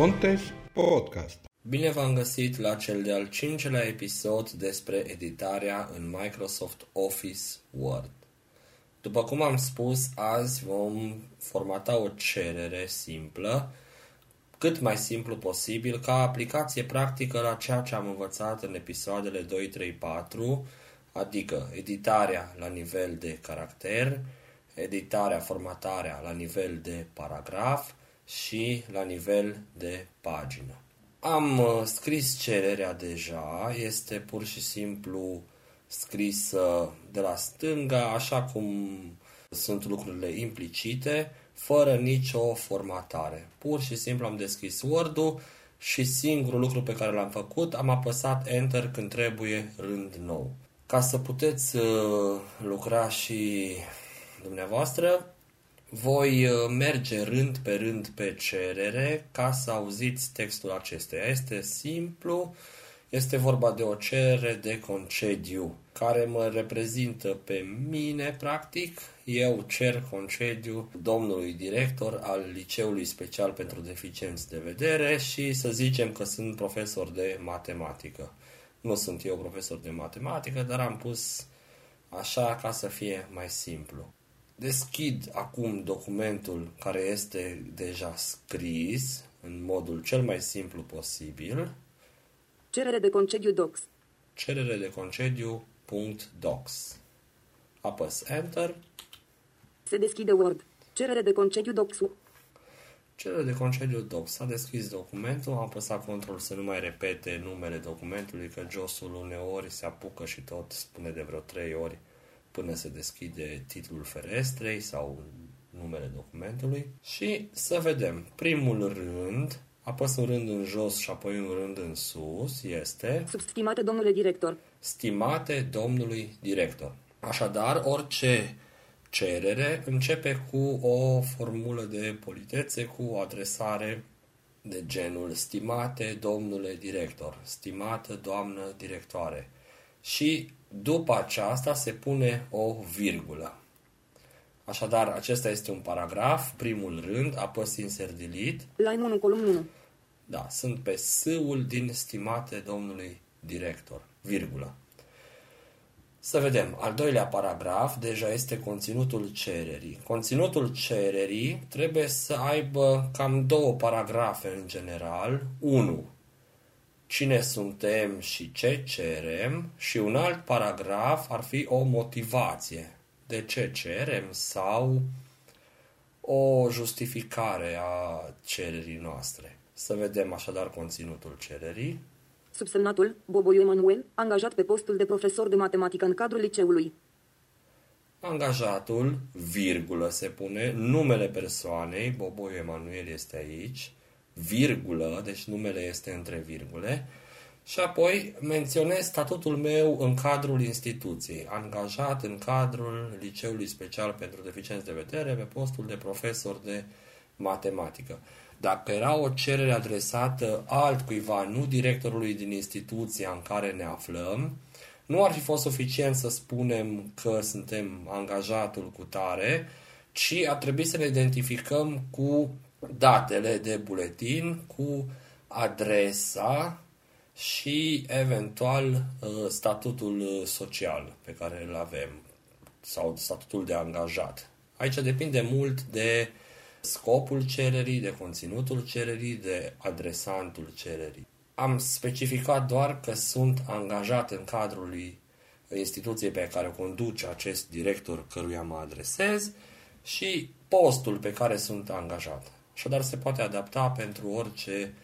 Contes Podcast. Bine v-am găsit la cel de-al cincelea episod despre editarea în Microsoft Office Word. După cum am spus, azi vom formata o cerere simplă, cât mai simplu posibil, ca aplicație practică la ceea ce am învățat în episoadele 2, 3, 4, adică editarea la nivel de caracter, editarea, formatarea la nivel de paragraf și la nivel de pagină. Am uh, scris cererea deja, este pur și simplu scrisă de la stânga, așa cum sunt lucrurile implicite, fără nicio formatare. Pur și simplu am deschis Word-ul și singurul lucru pe care l-am făcut, am apăsat Enter când trebuie rând nou. Ca să puteți uh, lucra și dumneavoastră, voi uh, merge rând pe rând pe cerere ca să auziți textul acesteia. Este simplu, este vorba de o cerere de concediu care mă reprezintă pe mine, practic. Eu cer concediu domnului director al Liceului Special pentru Deficienți de Vedere și să zicem că sunt profesor de matematică. Nu sunt eu profesor de matematică, dar am pus așa ca să fie mai simplu. Deschid acum documentul care este deja scris în modul cel mai simplu posibil. Cerere de concediu docs. Cerere de concediu .docs. Apăs Enter. Se deschide Word. Cerere de concediu docs. Cerere de concediu docs. S-a deschis documentul, am apăsat control să nu mai repete numele documentului, că josul uneori se apucă și tot spune de vreo trei ori până se deschide titlul ferestrei sau numele documentului și să vedem. Primul rând, apăs un rând în jos și apoi un rând în sus, este... Substimate domnule director. Stimate domnului director. Așadar, orice cerere începe cu o formulă de politețe, cu o adresare de genul Stimate domnule director, stimată doamnă directoare. Și după aceasta se pune o virgulă. Așadar, acesta este un paragraf, primul rând, apăs insert delete. Line 1, column 1. Da, sunt pe S-ul din stimate domnului director, virgulă. Să vedem, al doilea paragraf deja este conținutul cererii. Conținutul cererii trebuie să aibă cam două paragrafe în general. 1 cine suntem și ce cerem și un alt paragraf ar fi o motivație. De ce cerem sau o justificare a cererii noastre. Să vedem așadar conținutul cererii. Subsemnatul, Boboiu Emanuel, angajat pe postul de profesor de matematică în cadrul liceului. Angajatul, virgulă se pune, numele persoanei, Boboiu Emanuel este aici, virgulă, deci numele este între virgule, și apoi menționez statutul meu în cadrul instituției, angajat în cadrul Liceului Special pentru Deficienți de Vedere pe postul de profesor de matematică. Dacă era o cerere adresată altcuiva, nu directorului din instituția în care ne aflăm, nu ar fi fost suficient să spunem că suntem angajatul cu tare, ci ar trebui să ne identificăm cu datele de buletin cu adresa și eventual uh, statutul uh, social pe care îl avem sau statutul de angajat. Aici depinde mult de scopul cererii, de conținutul cererii, de adresantul cererii. Am specificat doar că sunt angajat în cadrul instituției pe care o conduce acest director căruia mă adresez și postul pe care sunt angajat. Așadar se poate adapta pentru orice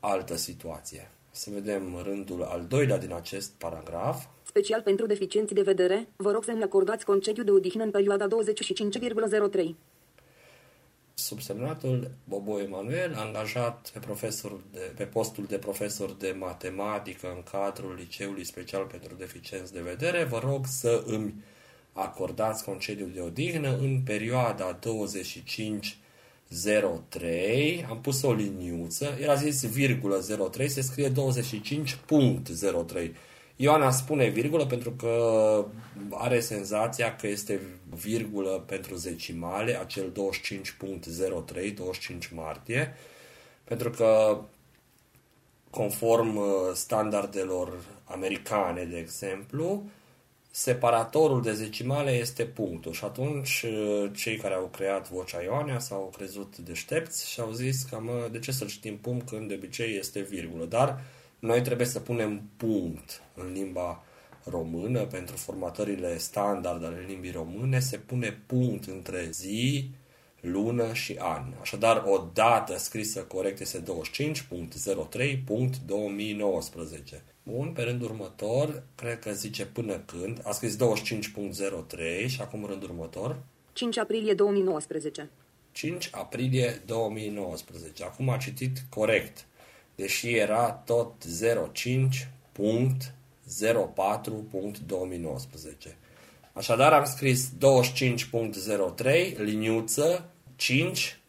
altă situație. Să vedem rândul al doilea din acest paragraf. Special pentru deficienții de vedere, vă rog să-mi acordați concediu de odihnă în perioada 25,03. Subsemnatul Bobo Emanuel, angajat pe, profesor de, pe postul de profesor de matematică în cadrul Liceului Special pentru Deficienți de Vedere, vă rog să îmi acordați concediu de odihnă în perioada 25 03, am pus o liniuță, el a zis virgulă 03, se scrie 25.03. Ioana spune virgulă pentru că are senzația că este virgulă pentru zecimale, acel 25.03, 25 martie. Pentru că conform uh, standardelor americane, de exemplu, separatorul de zecimale este punctul și atunci uh, cei care au creat vocea Ioania s-au crezut deștepți și au zis că mă, de ce să citim punct când de obicei este virgulă, dar noi trebuie să punem punct în limba română pentru formatările standard ale limbii române se pune punct între zi, lună și an. Așadar, o dată scrisă corect este 25.03.2019. Bun, pe rândul următor, cred că zice până când, a scris 25.03 și acum rândul următor. 5 aprilie 2019. 5 aprilie 2019. Acum a citit corect, deși era tot 05.04.2019. Așadar am scris 25.03, liniuță, 5,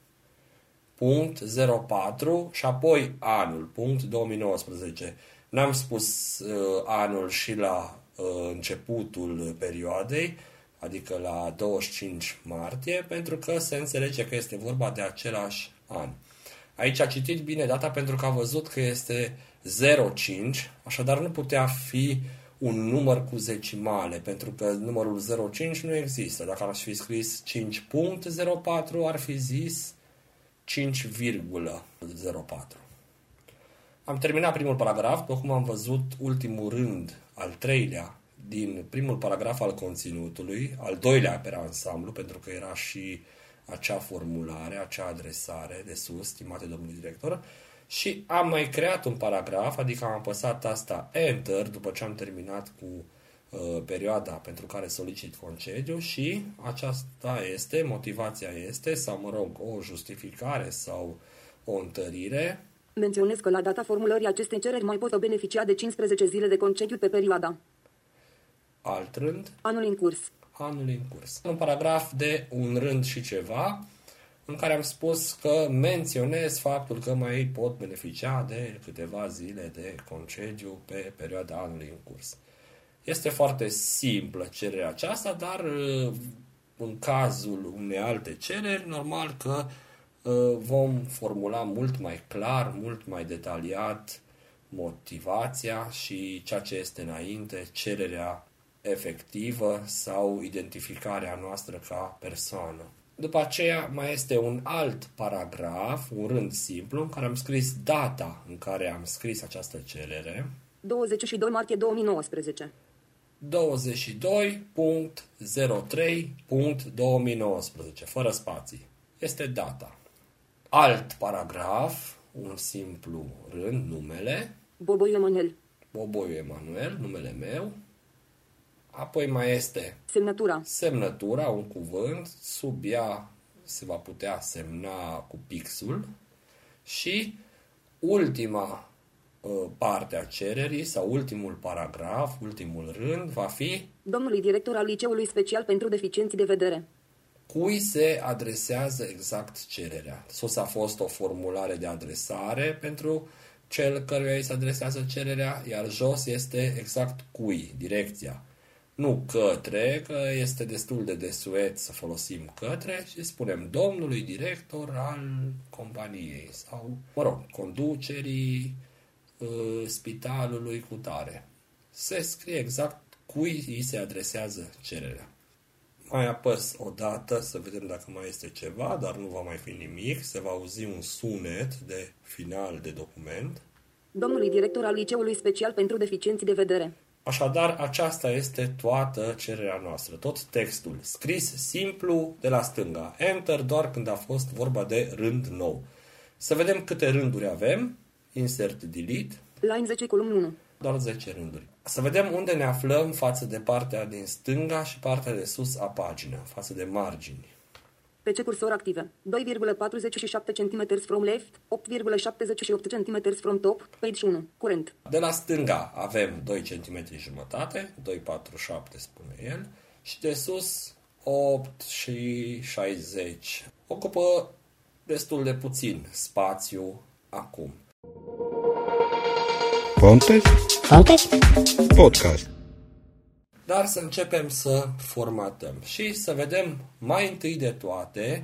punct 04 și apoi anul, punct 2019. N-am spus uh, anul și la uh, începutul perioadei, adică la 25 martie, pentru că se înțelege că este vorba de același an. Aici a citit bine data pentru că a văzut că este 05, așadar nu putea fi un număr cu zecimale, pentru că numărul 05 nu există. Dacă ar fi scris 5.04, ar fi zis 5,04. Am terminat primul paragraf, după cum am văzut ultimul rând, al treilea, din primul paragraf al conținutului, al doilea pe ansamblu, pentru că era și acea formulare, acea adresare de sus, stimate domnului director, și am mai creat un paragraf, adică am apăsat asta Enter după ce am terminat cu uh, perioada pentru care solicit concediu și aceasta este, motivația este, sau mă rog, o justificare sau o întărire Menționez că la data formulării acestei cereri mai pot beneficia de 15 zile de concediu pe perioada. Alt rând. Anul în curs. Anul în curs. Un paragraf de un rând și ceva în care am spus că menționez faptul că mai pot beneficia de câteva zile de concediu pe perioada anului în curs. Este foarte simplă cererea aceasta, dar în cazul unei alte cereri, normal că Uh, vom formula mult mai clar, mult mai detaliat motivația și ceea ce este înainte, cererea efectivă sau identificarea noastră ca persoană. După aceea mai este un alt paragraf, un rând simplu, în care am scris data în care am scris această cerere. 22 martie 2019. 22.03.2019, fără spații. Este data alt paragraf, un simplu rând, numele. Boboiu Emanuel. Boboiu Emanuel, numele meu. Apoi mai este semnătura. Semnătura, un cuvânt, sub ea se va putea semna cu pixul și ultima uh, parte a cererii sau ultimul paragraf, ultimul rând va fi Domnului director al Liceului Special pentru Deficienți de Vedere cui se adresează exact cererea. Sus a fost o formulare de adresare pentru cel căruia îi se adresează cererea, iar jos este exact cui, direcția. Nu către, că este destul de desuet să folosim către și spunem domnului director al companiei sau, mă rog, conducerii uh, spitalului cu tare. Se scrie exact cui îi se adresează cererea. Mai apăs o dată să vedem dacă mai este ceva, dar nu va mai fi nimic. Se va auzi un sunet de final de document. Domnului director al Liceului Special pentru Deficienți de Vedere. Așadar, aceasta este toată cererea noastră, tot textul, scris simplu de la stânga. Enter doar când a fost vorba de rând nou. Să vedem câte rânduri avem. Insert delete. Line 10, column 1 doar 10 rânduri. Să vedem unde ne aflăm față de partea din stânga și partea de sus a pagină, față de margini. Pe ce cursor active? 2,47 cm from left, 8,78 cm from top, page 1, curent. De la stânga avem 2 cm jumătate, 2,47 spune el, și de sus 8 și 60. Ocupă destul de puțin spațiu acum. Ponte? Ponte? Podcast. Dar să începem să formatăm și să vedem mai întâi de toate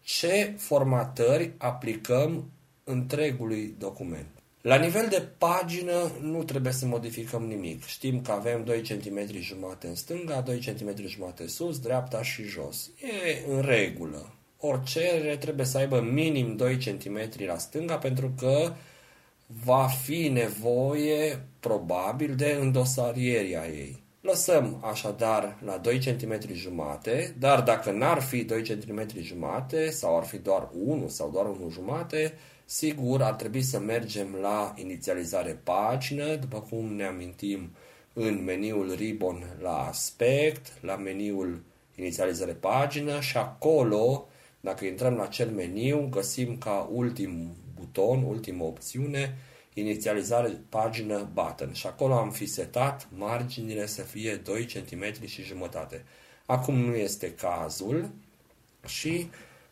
ce formatări aplicăm întregului document. La nivel de pagină nu trebuie să modificăm nimic. Știm că avem 2 cm jumate în stânga, 2 cm jumate sus, dreapta și jos. E în regulă. Orice trebuie să aibă minim 2 cm la stânga pentru că va fi nevoie probabil de îndosarierea ei. Lăsăm așadar la 2 cm jumate, dar dacă n-ar fi 2 cm jumate sau ar fi doar 1 sau doar 1 jumate, sigur ar trebui să mergem la inițializare pagină, după cum ne amintim în meniul Ribbon la aspect, la meniul inițializare pagină și acolo, dacă intrăm la acel meniu, găsim ca ultim buton, ultimă opțiune, inițializare pagină button și acolo am fi setat marginile să fie 2 cm și jumătate. Acum nu este cazul și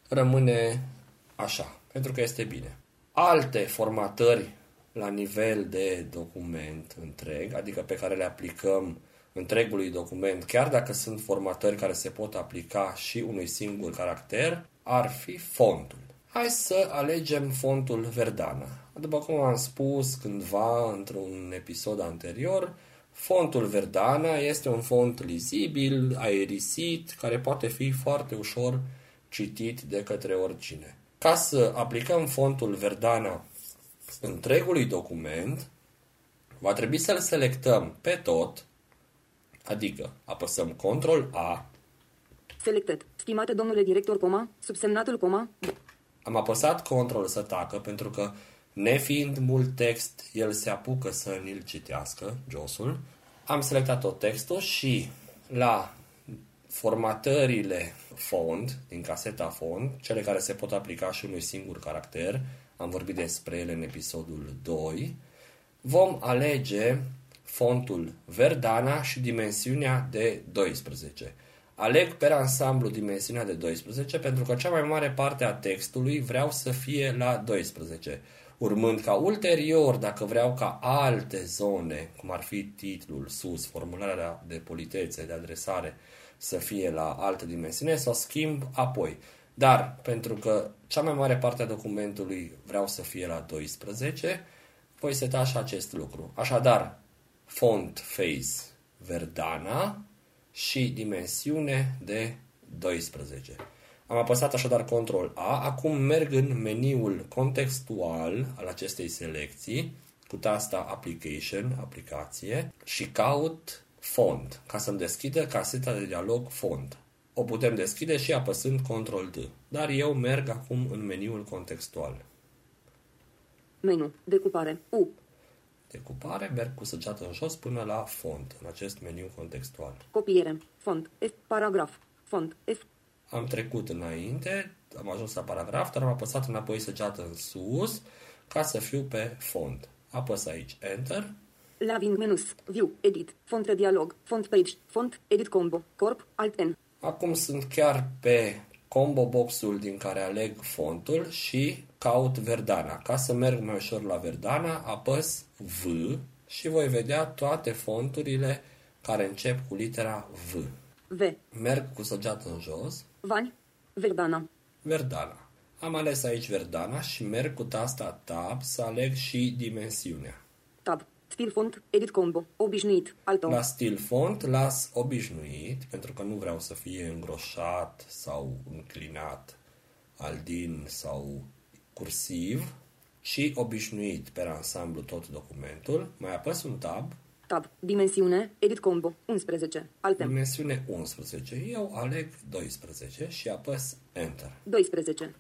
rămâne așa, pentru că este bine. Alte formatări la nivel de document întreg, adică pe care le aplicăm întregului document, chiar dacă sunt formatări care se pot aplica și unui singur caracter, ar fi fontul. Hai să alegem fontul Verdana. După cum am spus cândva într-un episod anterior, fontul Verdana este un font lizibil, aerisit, care poate fi foarte ușor citit de către oricine. Ca să aplicăm fontul Verdana întregului document, va trebui să-l selectăm pe tot, adică apăsăm Ctrl A. Selected. Stimate domnule director, coma, subsemnatul, coma. Am apăsat Ctrl să tacă pentru că Nefiind mult text, el se apucă să îl citească, josul. Am selectat tot textul și la formatările font, din caseta font, cele care se pot aplica și unui singur caracter, am vorbit despre ele în episodul 2, vom alege fontul Verdana și dimensiunea de 12. Aleg pe ansamblu dimensiunea de 12 pentru că cea mai mare parte a textului vreau să fie la 12 urmând ca ulterior, dacă vreau ca alte zone, cum ar fi titlul sus, formularea de politețe, de adresare, să fie la altă dimensiune, să o schimb apoi. Dar, pentru că cea mai mare parte a documentului vreau să fie la 12, voi seta și acest lucru. Așadar, font face Verdana și dimensiune de 12. Am apăsat așadar Ctrl A. Acum merg în meniul contextual al acestei selecții cu tasta Application, aplicație și caut font ca să-mi deschidă caseta de dialog font. O putem deschide și apăsând Ctrl D. Dar eu merg acum în meniul contextual. Menu. Decupare. U. Decupare, merg cu săgeată în jos până la font, în acest meniu contextual. Copiere. Font. F. Paragraf. Font. F. Am trecut înainte, am ajuns la paragraf, dar am apăsat înapoi săgeată în sus ca să fiu pe font. Apăs aici Enter. Laving menus. View. Edit. Font de dialog. Font page. Font. Edit combo. Corp. Alt N. Acum sunt chiar pe combo boxul din care aleg fontul și caut Verdana. Ca să merg mai ușor la Verdana, apăs V și voi vedea toate fonturile care încep cu litera V. V. Merg cu săgeată în jos Vani. Verdana. Verdana. Am ales aici Verdana și merg cu tasta Tab să aleg și dimensiunea. Tab. Stil font. Edit combo. Obișnuit. Alto. La stil font las obișnuit, pentru că nu vreau să fie îngroșat sau înclinat, aldin sau cursiv, și obișnuit pe ansamblu tot documentul. Mai apăs un tab Tab. Dimensiune. Edit combo. 11. Alte. Dimensiune 11. Eu aleg 12 și apăs Enter. 12.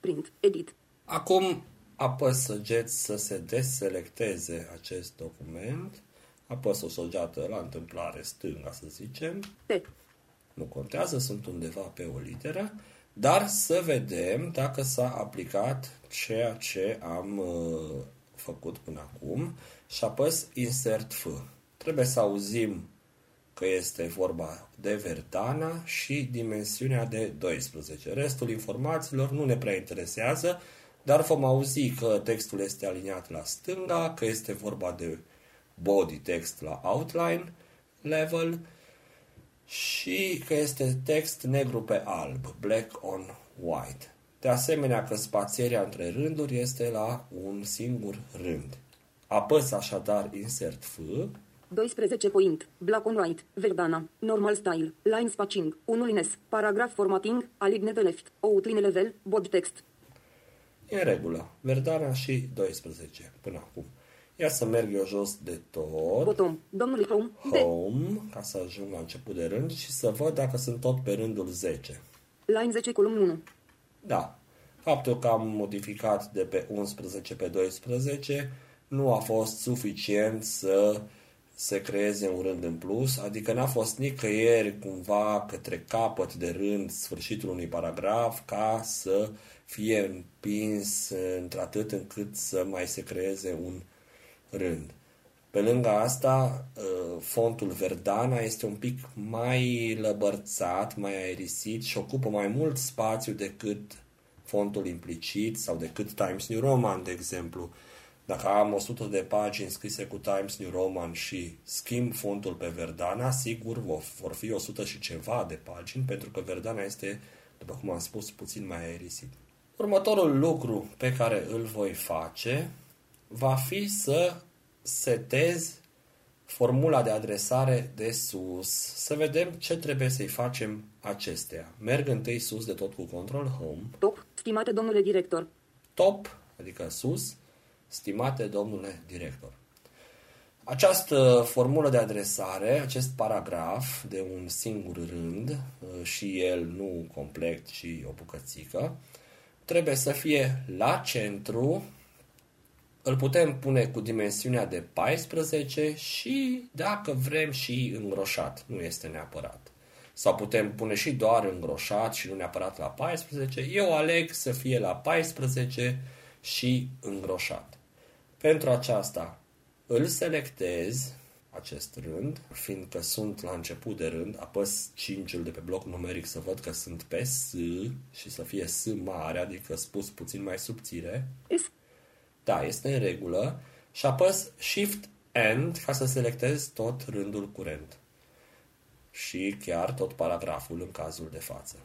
Print. Edit. Acum apăs săget să se deselecteze acest document. Apăs o săgeată la întâmplare stânga, să zicem. T. Nu contează, sunt undeva pe o literă. Dar să vedem dacă s-a aplicat ceea ce am uh, făcut până acum și apăs Insert F. Trebuie să auzim că este vorba de Verdana și dimensiunea de 12. Restul informațiilor nu ne prea interesează, dar vom auzi că textul este aliniat la stânga, că este vorba de body text la outline level și că este text negru pe alb, black on white. De asemenea că spatierea între rânduri este la un singur rând. Apăs așadar Insert F 12 point. Black on white. Verdana. Normal style. Line spacing. 1 lines. Paragraph formatting. Aligned left. Outline level. Bold text. E în regulă. Verdana și 12 până acum. Ia să merg eu jos de tot. Bottom. Domnului Home. D. Home, ca să ajung la început de rând și să văd dacă sunt tot pe rândul 10. Line 10 column 1. Da. Faptul că am modificat de pe 11 pe 12 nu a fost suficient să se creeze un rând în plus, adică n-a fost nicăieri cumva către capăt de rând sfârșitul unui paragraf ca să fie împins într-atât încât să mai se creeze un rând. Pe lângă asta, uh, fontul Verdana este un pic mai lăbărțat, mai aerisit și ocupă mai mult spațiu decât fontul implicit sau decât Times New Roman, de exemplu. Dacă am 100 de pagini scrise cu Times New Roman și schimb fontul pe Verdana, sigur vor fi 100 și ceva de pagini, pentru că Verdana este, după cum am spus, puțin mai aerisit. Următorul lucru pe care îl voi face va fi să setez formula de adresare de sus. Să vedem ce trebuie să-i facem acestea. Merg întâi sus de tot cu Control Home. Top. Stimate domnule director. Top, adică sus, stimate domnule director. Această formulă de adresare, acest paragraf de un singur rând uh, și el nu complet, ci o bucățică, trebuie să fie la centru îl putem pune cu dimensiunea de 14 și, dacă vrem, și îngroșat. Nu este neapărat. Sau putem pune și doar îngroșat și nu neapărat la 14. Eu aleg să fie la 14 și îngroșat. Pentru aceasta îl selectez acest rând, fiindcă sunt la început de rând, apăs 5 de pe bloc numeric să văd că sunt pe S și să fie S mare, adică spus puțin mai subțire. S da, este în regulă și apăs Shift End ca să selectez tot rândul curent. Și chiar tot paragraful în cazul de față.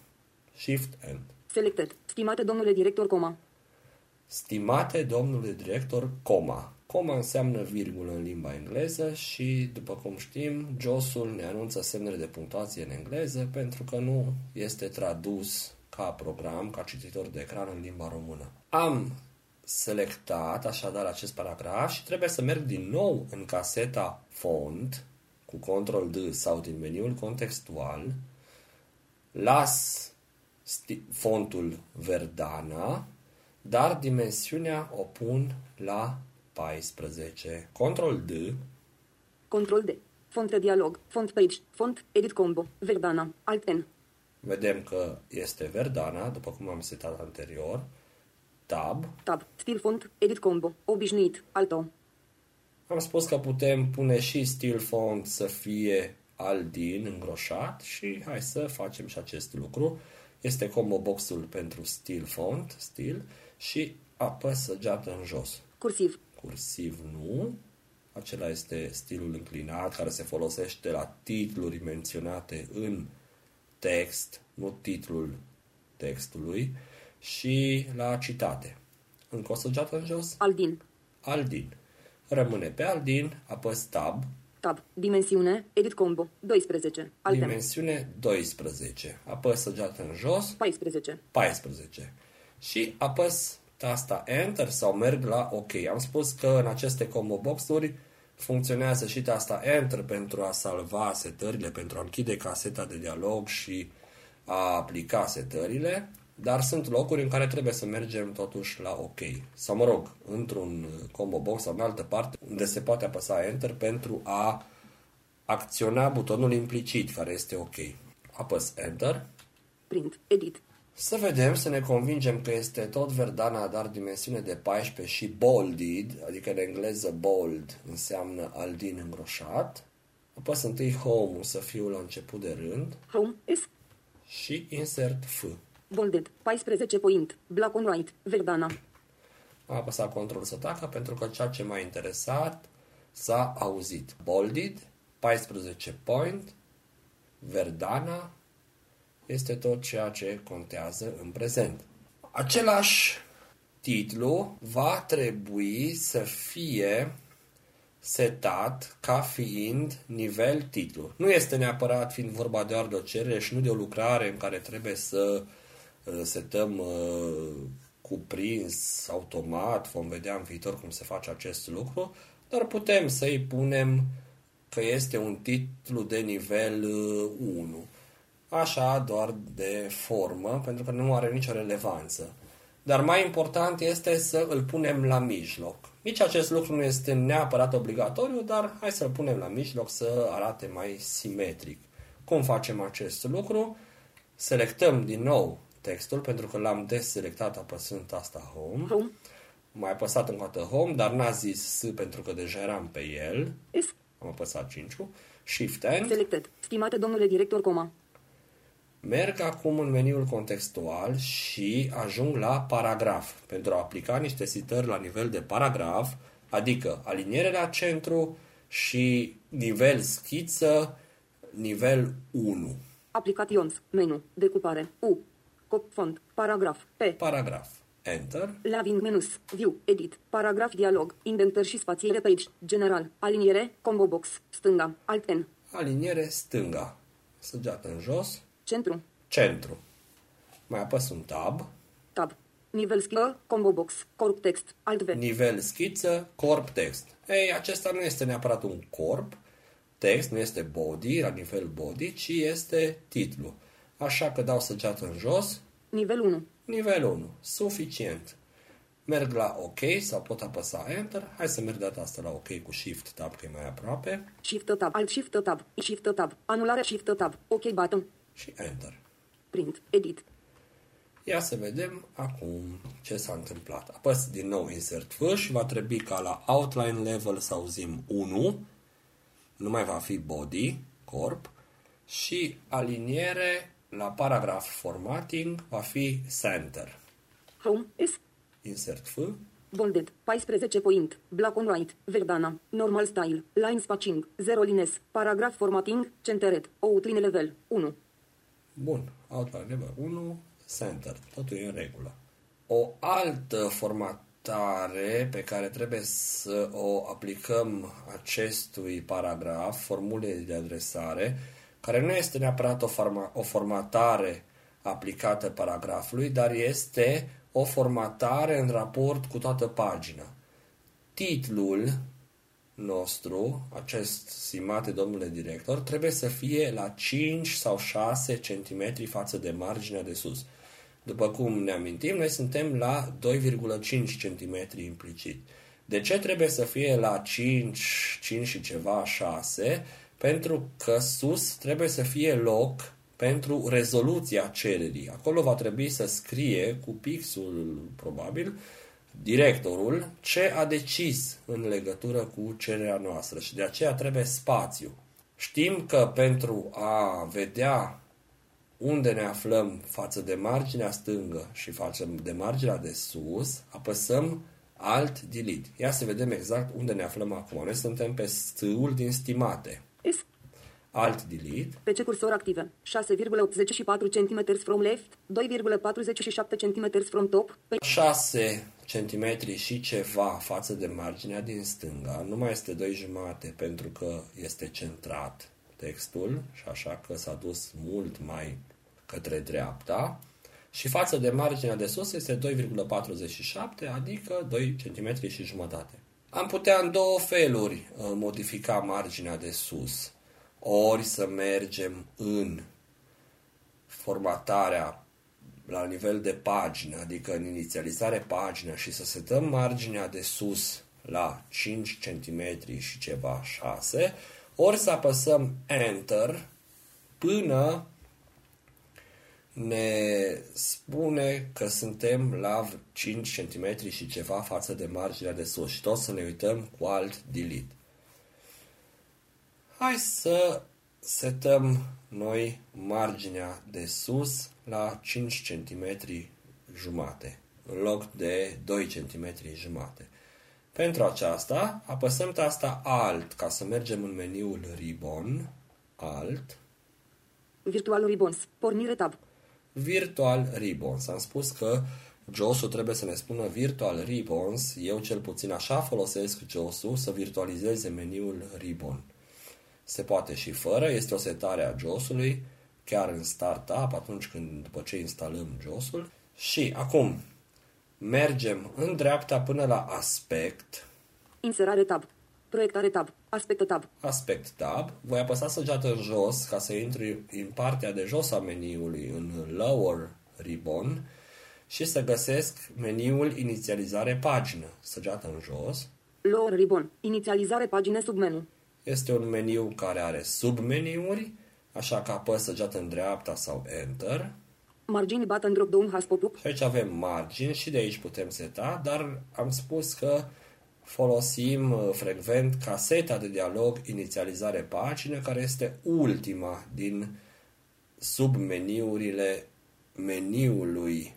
Shift End. Selected. Stimate domnule director, coma. Stimate domnule director, coma. Coma înseamnă virgulă în limba engleză și, după cum știm, josul ne anunță semnele de punctuație în engleză pentru că nu este tradus ca program, ca cititor de ecran în limba română. Am selectat așadar acest paragraf și trebuie să merg din nou în caseta font cu Ctrl D sau din meniul contextual, las fontul Verdana, dar dimensiunea o pun la 14. Ctrl D. Ctrl D. Font de dialog. Font page. Font edit combo. Verdana. Alt N. Vedem că este Verdana, după cum am setat anterior. Tab. Tab. Stil font. Edit combo. Obișnuit. Alto. Am spus că putem pune și stil font să fie Aldin îngroșat și hai să facem și acest lucru. Este combo boxul pentru stil font, stil și apăs săgeată în jos. Cursiv. Cursiv nu. Acela este stilul înclinat care se folosește la titluri menționate în text, nu titlul textului și la citate. Încă o săgeată în jos? Aldin. Aldin. Rămâne pe Aldin, apăs Tab. Tab. Dimensiune. Edit combo. 12. Alt Dimensiune 12. Apăs săgeată în jos. 14. 14. Și apăs tasta Enter sau merg la OK. Am spus că în aceste combo box-uri funcționează și tasta Enter pentru a salva setările, pentru a închide caseta de dialog și a aplica setările. Dar sunt locuri în care trebuie să mergem totuși la OK. Sau mă rog, într-un combo box sau în altă parte unde se poate apăsa Enter pentru a acționa butonul implicit care este OK. Apăs Enter. Print. Edit. Să vedem, să ne convingem că este tot Verdana, dar dimensiune de 14 și bolded, adică în engleză bold înseamnă aldin îngroșat. Apăs întâi Home să fiu la început de rând. Home is. Și insert F. Bolded. 14 point. Black on white. Verdana. Am apăsat control să tacă pentru că ceea ce m-a interesat s-a auzit. Bolded, 14 point, Verdana, este tot ceea ce contează în prezent. Același titlu va trebui să fie setat ca fiind nivel titlu. Nu este neapărat fiind vorba doar de o cerere și nu de o lucrare în care trebuie să uh, setăm uh, cuprins automat, vom vedea în viitor cum se face acest lucru, dar putem să-i punem că este un titlu de nivel 1. Uh, Așa doar de formă, pentru că nu are nicio relevanță. Dar mai important este să îl punem la mijloc. Nici acest lucru nu este neapărat obligatoriu, dar hai să-l punem la mijloc să arate mai simetric. Cum facem acest lucru? Selectăm din nou textul, pentru că l-am deselectat apăsând tasta Home. Home. Mai apăsat încă o dată Home, dar n-a zis S pentru că deja eram pe el. S. Am apăsat 5 Shift N. Selected. Stimate domnule director, coma. Merg acum în meniul contextual și ajung la paragraf. Pentru a aplica niște citări la nivel de paragraf, adică aliniere la centru și nivel schiță, nivel 1. Aplications. Menu. Decupare. U. Cop font. Paragraf. P. Paragraf. Enter. Laving menus. View. Edit. Paragraf dialog. Indentări și spațiere page. General. Aliniere. Combo box. Stânga. Alt N. Aliniere stânga. Săgeată în jos. Centru. Centru. Mai apăs un tab. Tab. Nivel schiță. Combo box. Corp text. Alt V. Nivel schiță, corp text. Ei, acesta nu este neapărat un corp text, nu este body, la nivel body, ci este titlu. Așa că dau săgeată în jos. Nivel 1. Nivel 1. Suficient. Merg la OK sau pot apăsa Enter. Hai să merg data asta la OK cu Shift Tab, că e mai aproape. Shift tab. Alt Shift tab. Shift tab. Anulare Shift tab. OK button. Și Enter. Print. Edit. Ia să vedem acum ce s-a întâmplat. Apăs din nou Insert F și va trebui ca la Outline Level să auzim 1. Nu mai va fi Body, Corp. Și aliniere la paragraf Formatting va fi Center. Home. S. Insert F. Bolded. 14 point. Black on white. Verdana. Normal style. Line spacing. 0 lines. Paragraf formatting. Centered. Outline level. 1. Bun. Outline Level 1. Center. Totul e în regulă. O altă formatare pe care trebuie să o aplicăm acestui paragraf, formulei de adresare, care nu este neapărat o, forma, o formatare aplicată paragrafului, dar este o formatare în raport cu toată pagina. Titlul nostru, acest simate domnule director, trebuie să fie la 5 sau 6 cm față de marginea de sus. După cum ne amintim, noi suntem la 2,5 cm implicit. De ce trebuie să fie la 5, 5 și ceva, 6? Pentru că sus trebuie să fie loc pentru rezoluția cererii. Acolo va trebui să scrie cu pixul, probabil, directorul ce a decis în legătură cu cererea noastră și de aceea trebuie spațiu. Știm că pentru a vedea unde ne aflăm față de marginea stângă și față de marginea de sus, apăsăm Alt Delete. Ia să vedem exact unde ne aflăm acum. Noi suntem pe stâul din stimate. S. Alt Delete. PC cursor active. 6,84 cm from left. 2,47 cm from top. Pe 6 cm și ceva față de marginea din stânga. Nu mai este 2 jumate pentru că este centrat textul și așa că s-a dus mult mai către dreapta. Și față de marginea de sus este 2,47, adică 2 cm și jumătate. Am putea în două feluri uh, modifica marginea de sus. Ori să mergem în formatarea la nivel de pagină, adică în inițializare pagină și să setăm marginea de sus la 5 cm și ceva 6, ori să apăsăm Enter până ne spune că suntem la 5 cm și ceva față de marginea de sus și tot să ne uităm cu alt delete. Hai să setăm noi marginea de sus la 5 cm jumate, în loc de 2 cm jumate. Pentru aceasta, apăsăm tasta Alt ca să mergem în meniul Ribbon, Alt, Virtual Ribbons. Pornire tab. Virtual Ribbons. Am spus că JOS-ul trebuie să ne spună Virtual Ribbons. Eu cel puțin așa folosesc JOS-ul să virtualizeze meniul Ribbon. Se poate și fără, este o setare a JOS-ului, chiar în startup, atunci când, după ce instalăm JOS-ul. Și acum mergem în dreapta până la aspect, Inserare tab. Proiectare tab. Aspectă tab. aspect tab, voi apăsa săgeată în jos ca să intri în partea de jos a meniului, în lower ribbon, și să găsesc meniul inițializare pagină. Săgeată în jos. Lower ribbon. Inițializare pagine sub menu. Este un meniu care are submeniuri, așa că apăs săgeată în dreapta sau Enter. Margini button drop down has pop-up. Și aici avem margini și de aici putem seta, dar am spus că folosim uh, frecvent caseta de dialog inițializare pagină, care este ultima din submeniurile meniului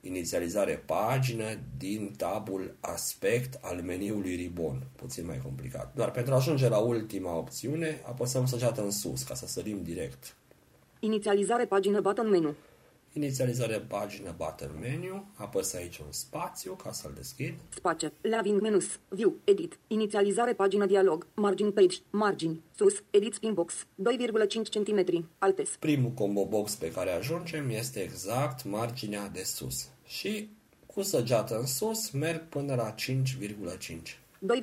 inițializare pagină din tabul aspect al meniului ribbon. Puțin mai complicat. Doar pentru a ajunge la ultima opțiune, apăsăm săgeată în sus, ca să sărim direct. Inițializare pagină button menu. Inițializare pagină button menu, apăs aici un spațiu ca să-l deschid. Space. Leaving menus. View. Edit. Inițializare pagină dialog. Margin page. Margini. Sus. Edit spin box. 2,5 cm. Altes. Primul combo box pe care ajungem este exact marginea de sus. Și cu săgeată în sus merg până la 5,5. 5,5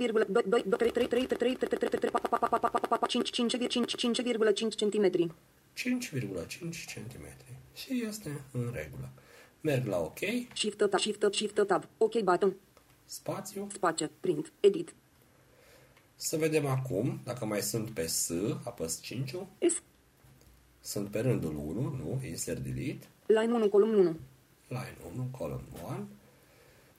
cm. 5,5 cm. Și este în regulă. Merg la OK, Shift tab, shift tab, shift tab. OK button. spațiu. Space. Print. Edit. Să vedem acum, dacă mai sunt pe S, apăs 5 S. Sunt pe rândul 1, nu? Insert delete. Line 1, column 1. line 1, column 1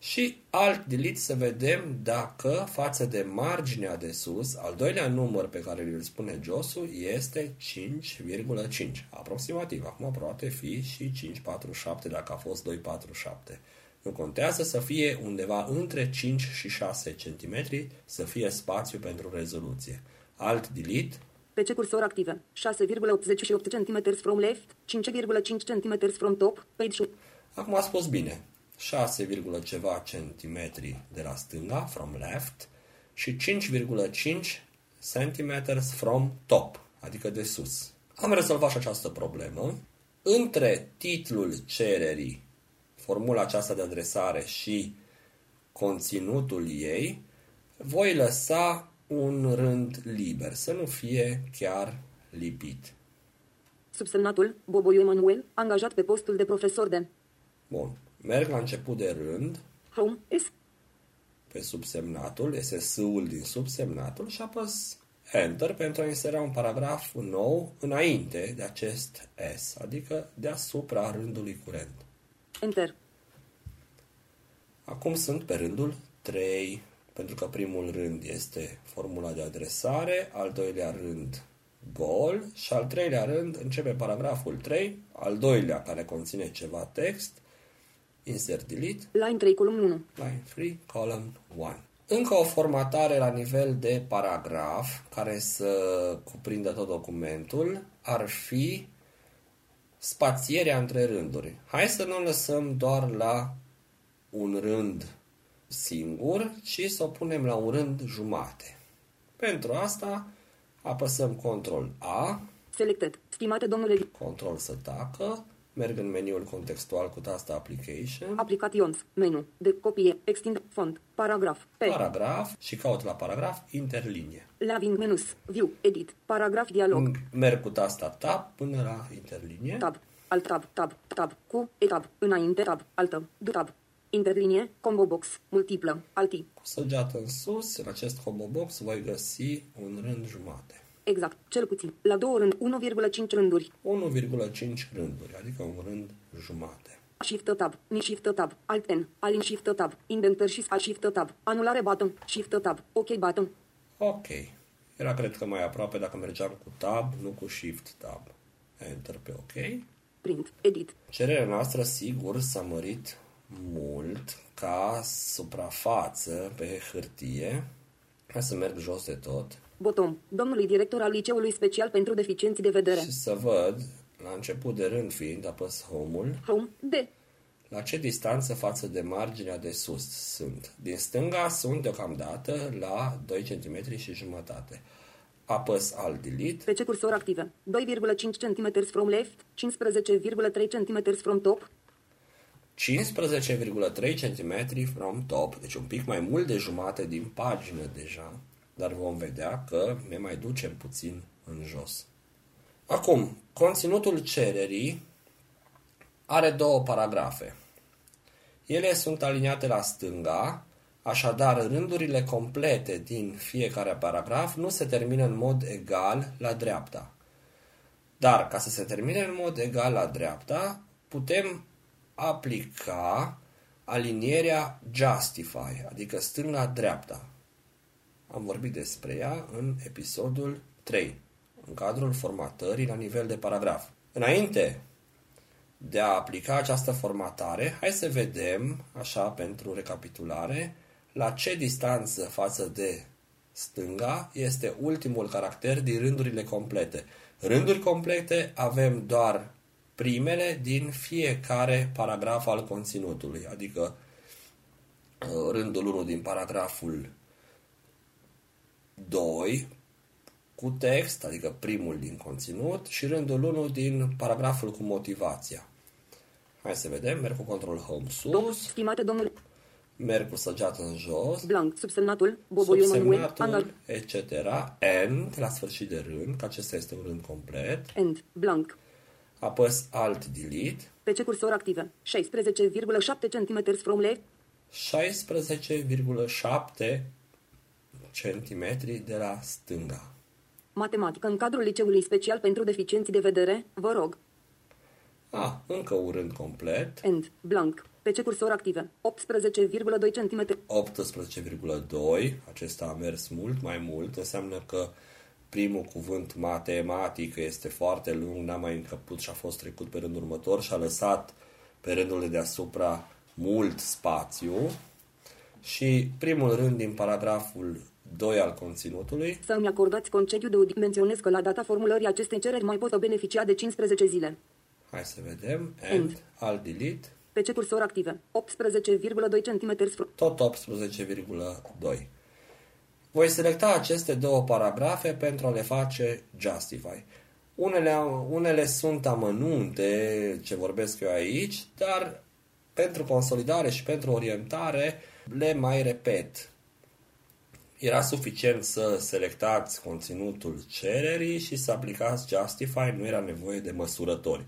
și alt delete să vedem dacă față de marginea de sus, al doilea număr pe care îl spune Josu este 5,5, aproximativ. Acum poate fi și 5,47 dacă a fost 2,47. Nu contează să fie undeva între 5 și 6 cm să fie spațiu pentru rezoluție. Alt delete, PC cursor active. 6,88 cm from left. 5,5 cm from top. Page Acum a spus bine. 6, ceva centimetri de la stânga, from left, și 5,5 cm from top, adică de sus. Am rezolvat și această problemă. Între titlul cererii, formula aceasta de adresare și conținutul ei, voi lăsa un rând liber, să nu fie chiar lipit. Subsemnatul, Boboiu Emanuel, angajat pe postul de profesor de Bun. Merg la început de rând, Home S. pe subsemnatul, este S-ul din subsemnatul și apăs Enter pentru a insera un paragraf nou înainte de acest S, adică deasupra rândului curent. Enter. Acum sunt pe rândul 3, pentru că primul rând este formula de adresare, al doilea rând gol și al treilea rând începe paragraful 3, al doilea care conține ceva text, insert delete, Line 3, column 1. line 3, column 1. Încă o formatare la nivel de paragraf care să cuprindă tot documentul ar fi spațierea între rânduri. Hai să nu o lăsăm doar la un rând singur, ci să o punem la un rând jumate. Pentru asta apăsăm Ctrl A, Selected. Stimate domnule, Ctrl să tacă, merg în meniul contextual cu tasta Application, Applications. Menu. De copie. Extind. Font. Paragraf. P. paragraf și caut la paragraf interlinie. Leaving menus. View. Edit. Paragraf dialog. Merg cu tasta Tab până la interlinie. Tab. Alt tab. Tab. Tab. Cu. E tab. Înainte. Tab. Altă. D tab. Interlinie. Combo box. Multiplă. Alti. Cu săgeată în sus, în acest combo box, voi găsi un rând jumate. Exact. Cel puțin. La două rând. 1,5 rânduri. 1,5 rânduri, adică un rând jumate. Shift tab, ni shift tab, alt N, alin shift tab, indenter și al shift tab, anulare button, shift tab, OK button, Ok. Era cred că mai aproape dacă mergeam cu Tab, nu cu Shift Tab. Enter pe OK. print, edit, Cererea noastră, sigur, s-a mărit mult ca suprafață pe hârtie. Hai să merg jos de tot bottom, domnului director al liceului special pentru deficienți de vedere, și să văd, la început de rând fiind, apăs Home-ul, home, D, la ce distanță față de marginea de sus sunt. Din stânga sunt deocamdată la 2 cm și jumătate. Apăs Alt Delete. Pe ce cursor active? 2,5 cm from left, 15,3 cm from top, 15,3 cm from top, deci un pic mai mult de jumate din pagină deja, dar vom vedea că ne mai ducem puțin în jos. Acum, conținutul cererii are două paragrafe. Ele sunt aliniate la stânga, așadar rândurile complete din fiecare paragraf nu se termină în mod egal la dreapta. Dar ca să se termine în mod egal la dreapta, putem aplica alinierea justify, adică stânga-dreapta. Am vorbit despre ea în episodul 3, în cadrul formatării la nivel de paragraf. Înainte de a aplica această formatare, hai să vedem, așa pentru recapitulare, la ce distanță față de stânga este ultimul caracter din rândurile complete. Rânduri complete avem doar primele din fiecare paragraf al conținutului, adică uh, rândul 1 din paragraful 2 cu text, adică primul din conținut, și rândul 1 din paragraful cu motivația. Hai să vedem, merg cu control home sus, stimate domnule, merg cu săgeată în jos, blank, subsemnatul, boboiul Manuel, subsemnatul, anal, etc. End, la sfârșit de rând, că acesta este un rând complet. end, blank. Apăs Alt Delete, Pe ce cursor active? 16,7 cm from left, 16,7 cm de la stânga. matematică în cadrul liceului special pentru deficienții de vedere, vă rog, Ah, încă un rând complet. end, blank. Pe ce cursor active? 18,2 cm, 18,2. Acesta a mers mult mai mult. Înseamnă că primul cuvânt matematică este foarte lung, n-a mai încăput și a fost trecut pe rândul următor și a lăsat pe rândul de deasupra mult spațiu. Și primul rând din paragraful 2 al conținutului să îmi acordați concediu de audit. Menționez că la data formulării acestei cereri mai pot beneficia de 15 zile. Hai să vedem. End. End. Alt delete. Pe ce cursor active? 18,2 cm from Tot 18,2. Voi selecta aceste două paragrafe pentru a le face justify. Unele, unele sunt amănunte ce vorbesc eu aici, dar pentru consolidare și pentru orientare le mai repet. Era suficient să selectați conținutul cererii și să aplicați justify, nu era nevoie de măsurători.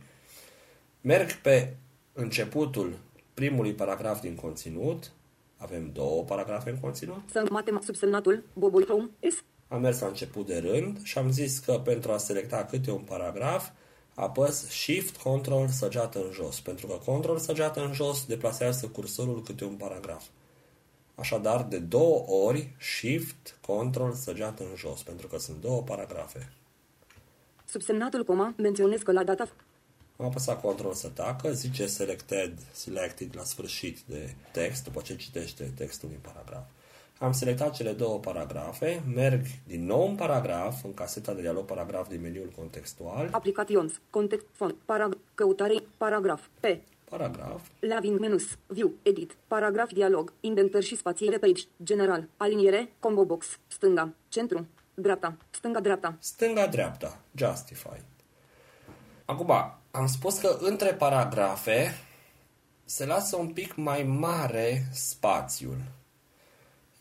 Merg pe începutul primului paragraf din conținut. Avem două paragrafe în conținut. să matem subsemnatul Boboi Home S Am mers la început de rând și am zis că pentru a selecta câte un paragraf, apăs Shift, Control, săgeată în jos. Pentru că Control, săgeată în jos, deplasează cursorul câte un paragraf. Așadar, de două ori, Shift, Control, săgeată în jos, pentru că sunt două paragrafe. subsemnatul coma. Menționez că la data Am apăsat Control să tacă, zice Selected, Selected la sfârșit de text, după ce citește textul din paragraf. Am selectat cele două paragrafe, merg din nou în paragraf, în caseta de dialog paragraf din meniul contextual, Aplications, context, font, parag, căutare, paragraf, P, paragraf, Laving menus, view, edit, paragraf. Dialog, indentări și spațiere page, general, aliniere, combo box, stânga, centru, dreapta, stânga-dreapta, stânga-dreapta, Justify. Acum, am spus că între paragrafe se lasă un pic mai mare spațiul.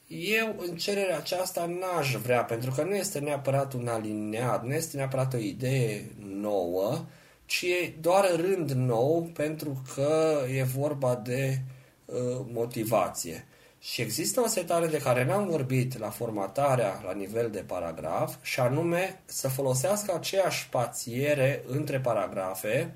Eu, în cererea aceasta, n-aș vrea, pentru că nu este neapărat un alineat, nu este neapărat o idee nouă, ci e doar rând nou, pentru că e vorba de uh, motivație. Și există o setare de care n-am vorbit la formatarea la nivel de paragraf, și anume să folosească aceeași spațiere între paragrafe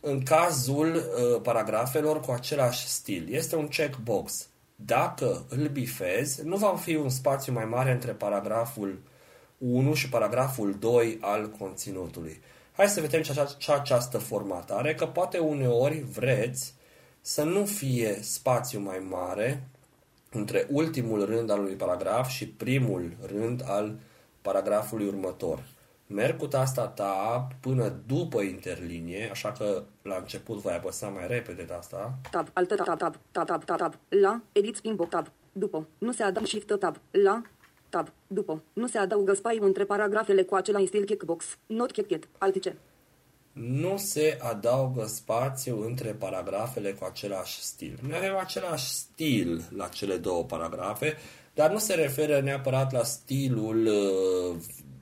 în cazul uh, paragrafelor cu același stil. Este un checkbox. Dacă îl bifezi, nu va fi un spațiu mai mare între paragraful 1 și paragraful 2 al conținutului. Hai să vedem ce, ce această formatare, că poate uneori vreți să nu fie spațiu mai mare între ultimul rând al unui paragraf și primul rând al paragrafului următor. merg cu tasta Tab până după interlinie, așa că la început voi apăsa mai repede tasta. Tab, altă tab, tab, tab, tab, tab, tab, la, edit schimb tab, după, nu se adaugă shift tab, la, tab, după, nu se adaugă spațiu între paragrafele cu același stil checkbox, not checked, altice. Nu se adaugă spațiu între paragrafele cu același stil. Noi avem același stil la cele două paragrafe, dar nu se referă neapărat la stilul uh,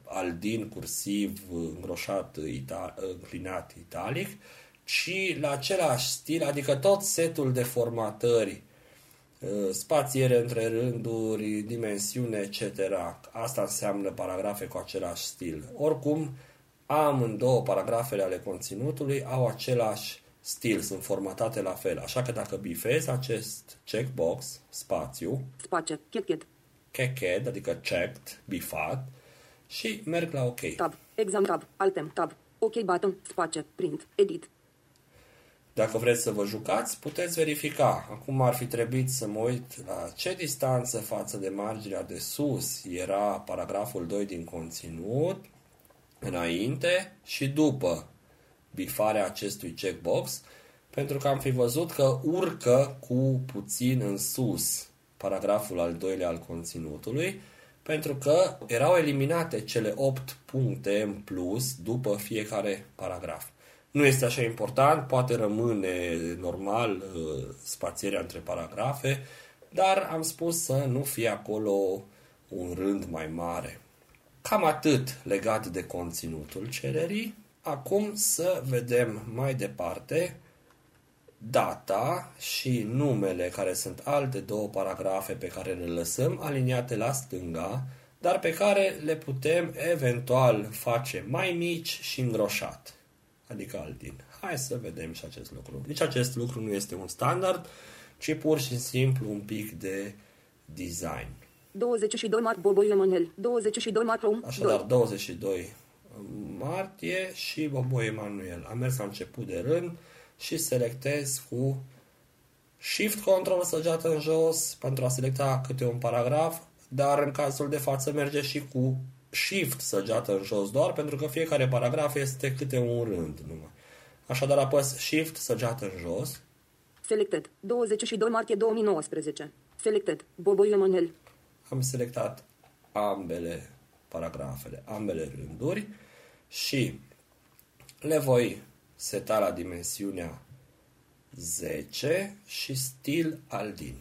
al din cursiv îngroșat, ita- înclinat italic, ci la același stil, adică tot setul de formatări, uh, spațiere între rânduri, dimensiune, etc. Asta înseamnă paragrafe cu același stil. Oricum, amândouă paragrafele ale conținutului au același stil, sunt formatate la fel. Așa că dacă bifezi acest checkbox, spațiu, Space, checked, checked, adică checked, bifat, și merg la OK. tab, exam tab, altem tab, ok button, space, print, edit, Dacă vreți să vă jucați, puteți verifica. Acum ar fi trebuit să mă uit la ce distanță față de marginea de sus era paragraful 2 din conținut, înainte și după bifarea acestui checkbox, pentru că am fi văzut că urcă cu puțin în sus paragraful al doilea al conținutului, pentru că erau eliminate cele 8 puncte în plus după fiecare paragraf. Nu este așa important, poate rămâne normal uh, spațierea între paragrafe, dar am spus să nu fie acolo un rând mai mare. Cam atât legat de conținutul cererii. Acum să vedem mai departe data și numele, care sunt alte două paragrafe pe care le lăsăm aliniate la stânga, dar pe care le putem eventual face mai mici și îngroșat, adică aldin. Hai să vedem și acest lucru. Deci acest lucru nu este un standard, ci pur și simplu un pic de design. 22 mart Boboi Emanuel, 22 mart Rom, Așadar, 2, 22 martie și Bobo Emanuel. Am mers la început de rând și selectez cu Shift Control săgeată în jos pentru a selecta câte un paragraf, dar în cazul de față merge și cu Shift săgeată în jos doar pentru că fiecare paragraf este câte un rând numai. Așadar apăs Shift săgeată în jos, selected, 22 martie 2019, selected, Boboi Emanuel, am selectat ambele paragrafele, ambele rânduri și le voi seta la dimensiunea 10 și stil aldin.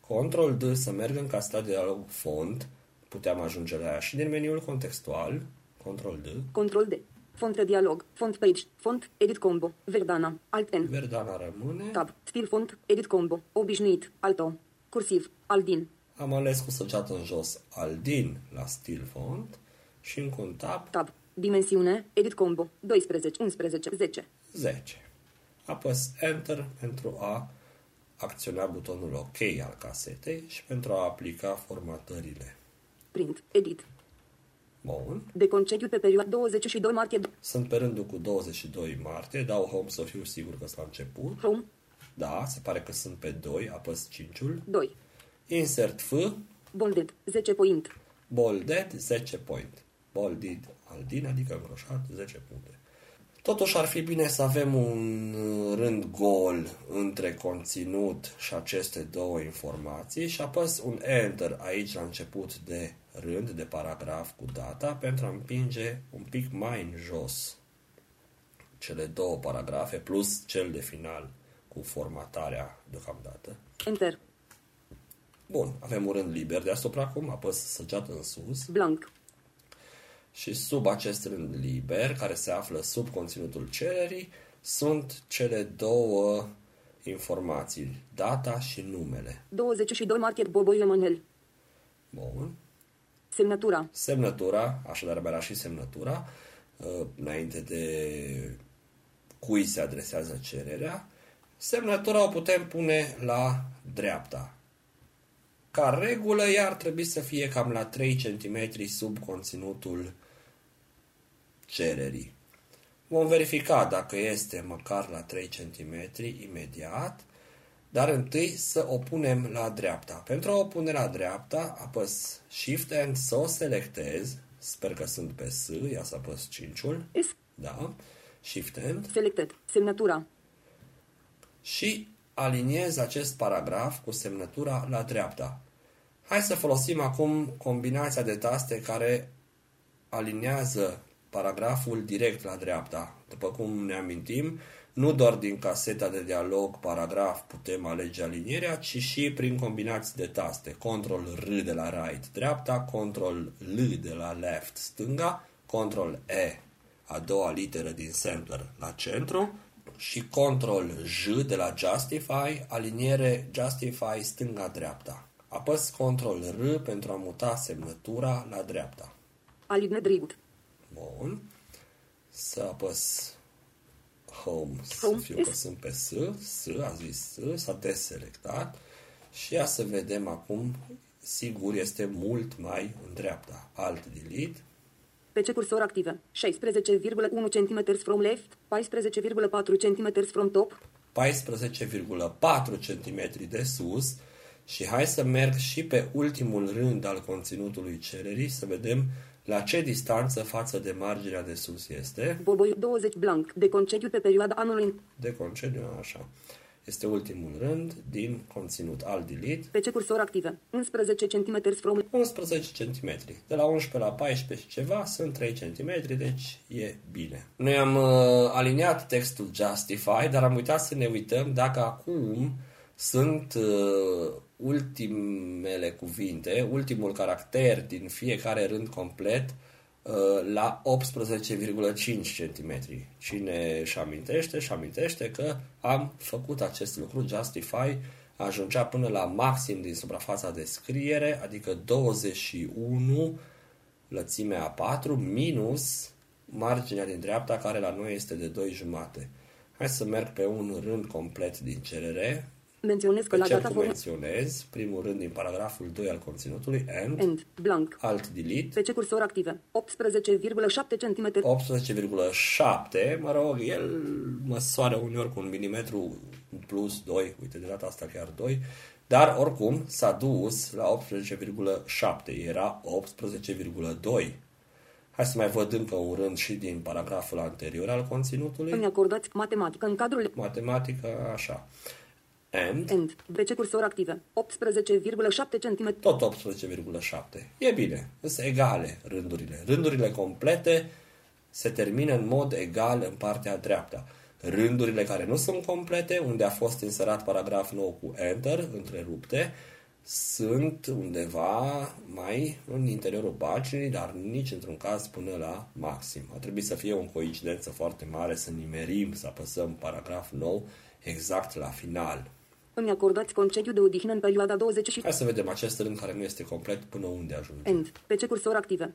Control D să merg în caseta de dialog font, puteam ajunge la ea. Și din meniul contextual, Control D, control D, font de dialog, font page, font, edit combo, Verdana, alt N, Verdana rămâne, tab, stil font, edit combo, obișnuit, alto, cursiv, aldin, am ales cu săgeată în jos aldin la stil font și încă un tab. Tab, dimensiune, edit combo, 12, 11, 10, 10. Apăs Enter pentru a acționa butonul OK al casetei și pentru a aplica formatările. Print, edit, Bun. de concediu pe perioada 22 martie, Sunt pe rândul cu 22 martie, dau Home să fiu sigur că s-a început. Home, Da, se pare că sunt pe 2, apăs 5-ul. 2, Insert F, bolded, 10 point, bolded, 10 point. Bolded, aldin, adică îngroșat, 10 puncte. Totuși ar fi bine să avem un uh, rând gol între conținut și aceste două informații și apăs un Enter aici la început de rând, de paragraf cu data, pentru a împinge un pic mai în jos cele două paragrafe plus cel de final cu formatarea deocamdată. enter, Bun, avem un rând liber deasupra acum, apăs săgeată în sus. Blank, și sub acest rând liber, care se află sub conținutul cererii, sunt cele două informații, data și numele. 22 martie, Boboi Emanuel, Bun. semnătura, Semnătura, așadar mai era și semnătura, uh, înainte de cui se adresează cererea. Semnătura o putem pune la dreapta. Ca regulă, ea ar trebui să fie cam la 3 cm sub conținutul cererii. Vom verifica dacă este măcar la 3 cm imediat, dar întâi să o punem la dreapta. Pentru a o pune la dreapta, apăs Shift and să o selectez, Sper că sunt pe S, ia să apăs 5-ul. S. Da. Shift End. Selected. Semnătura. Și aliniez acest paragraf cu semnătura la dreapta. Hai să folosim acum combinația de taste care aliniază paragraful direct la dreapta. După cum ne amintim, nu doar din caseta de dialog, paragraf, putem alege alinierea, ci și prin combinații de taste. Ctrl R de la right, dreapta, Ctrl L de la left, stânga, Ctrl E, a doua literă din sampler, la centru, și Ctrl J de la Justify, aliniere Justify stânga-dreapta. Apăs Ctrl R pentru a muta semnătura la dreapta. Aline drept. Bun. Să apăs Home, să Home, fiu yes. că sunt pe S, S, a zis S, s-a deselectat și ia să vedem acum, sigur este mult mai în dreapta. Alt delete, PC cursor active. 16,1 cm from left. 14,4 cm from top. 14,4 cm de sus și hai să merg și pe ultimul rând al conținutului cererii să vedem la ce distanță față de marginea de sus este. Boboi 20 blank. De concediu pe perioada anului. De concediu, așa. Este ultimul rând din conținut al delete. PC cursor active. 11 cm from 11 cm. De la 11 la 14 și ceva sunt 3 cm, deci e bine. Noi am uh, aliniat textul Justify, dar am uitat să ne uităm dacă acum sunt uh, ultimele cuvinte, ultimul caracter din fiecare rând complet uh, la 18,5 cm. Cine își amintește, și amintește că am făcut acest lucru, Justify ajungea până la maxim din suprafața de scriere, adică 21 lățimea a 4 minus marginea din dreapta care la noi este de 2 jumate. Hai să merg pe un rând complet din cerere. Menționez că Pe la cel data cum form menționez, primul rând din paragraful 2 al conținutului, end, end blank. alt delete, PC cursor active. 18,7 cm. 18,7, mă rog, el măsoară uneori cu un milimetru plus 2, uite, de data asta chiar 2, dar oricum s-a dus la 18,7, era 18,2. Hai să mai văd încă un rând și din paragraful anterior al conținutului. Îmi acordați matematică în cadrul Matematică, așa. And, end. PC cursor active. 18,7 cm. tot 18,7. E bine, sunt egale rândurile. Rândurile complete se termină în mod egal în partea dreapta. Rândurile care nu sunt complete, unde a fost inserat paragraf nou cu Enter, întrerupte, sunt undeva mai în interiorul paginii, dar nici într-un caz până la maxim. A trebuit să fie o coincidență foarte mare să nimerim, să apăsăm paragraf nou exact la final. Îmi acordați concediu de odihnă în perioada 20 și Hai să vedem acest rând care nu este complet până unde ajunge. end. PC cursor active. 15,9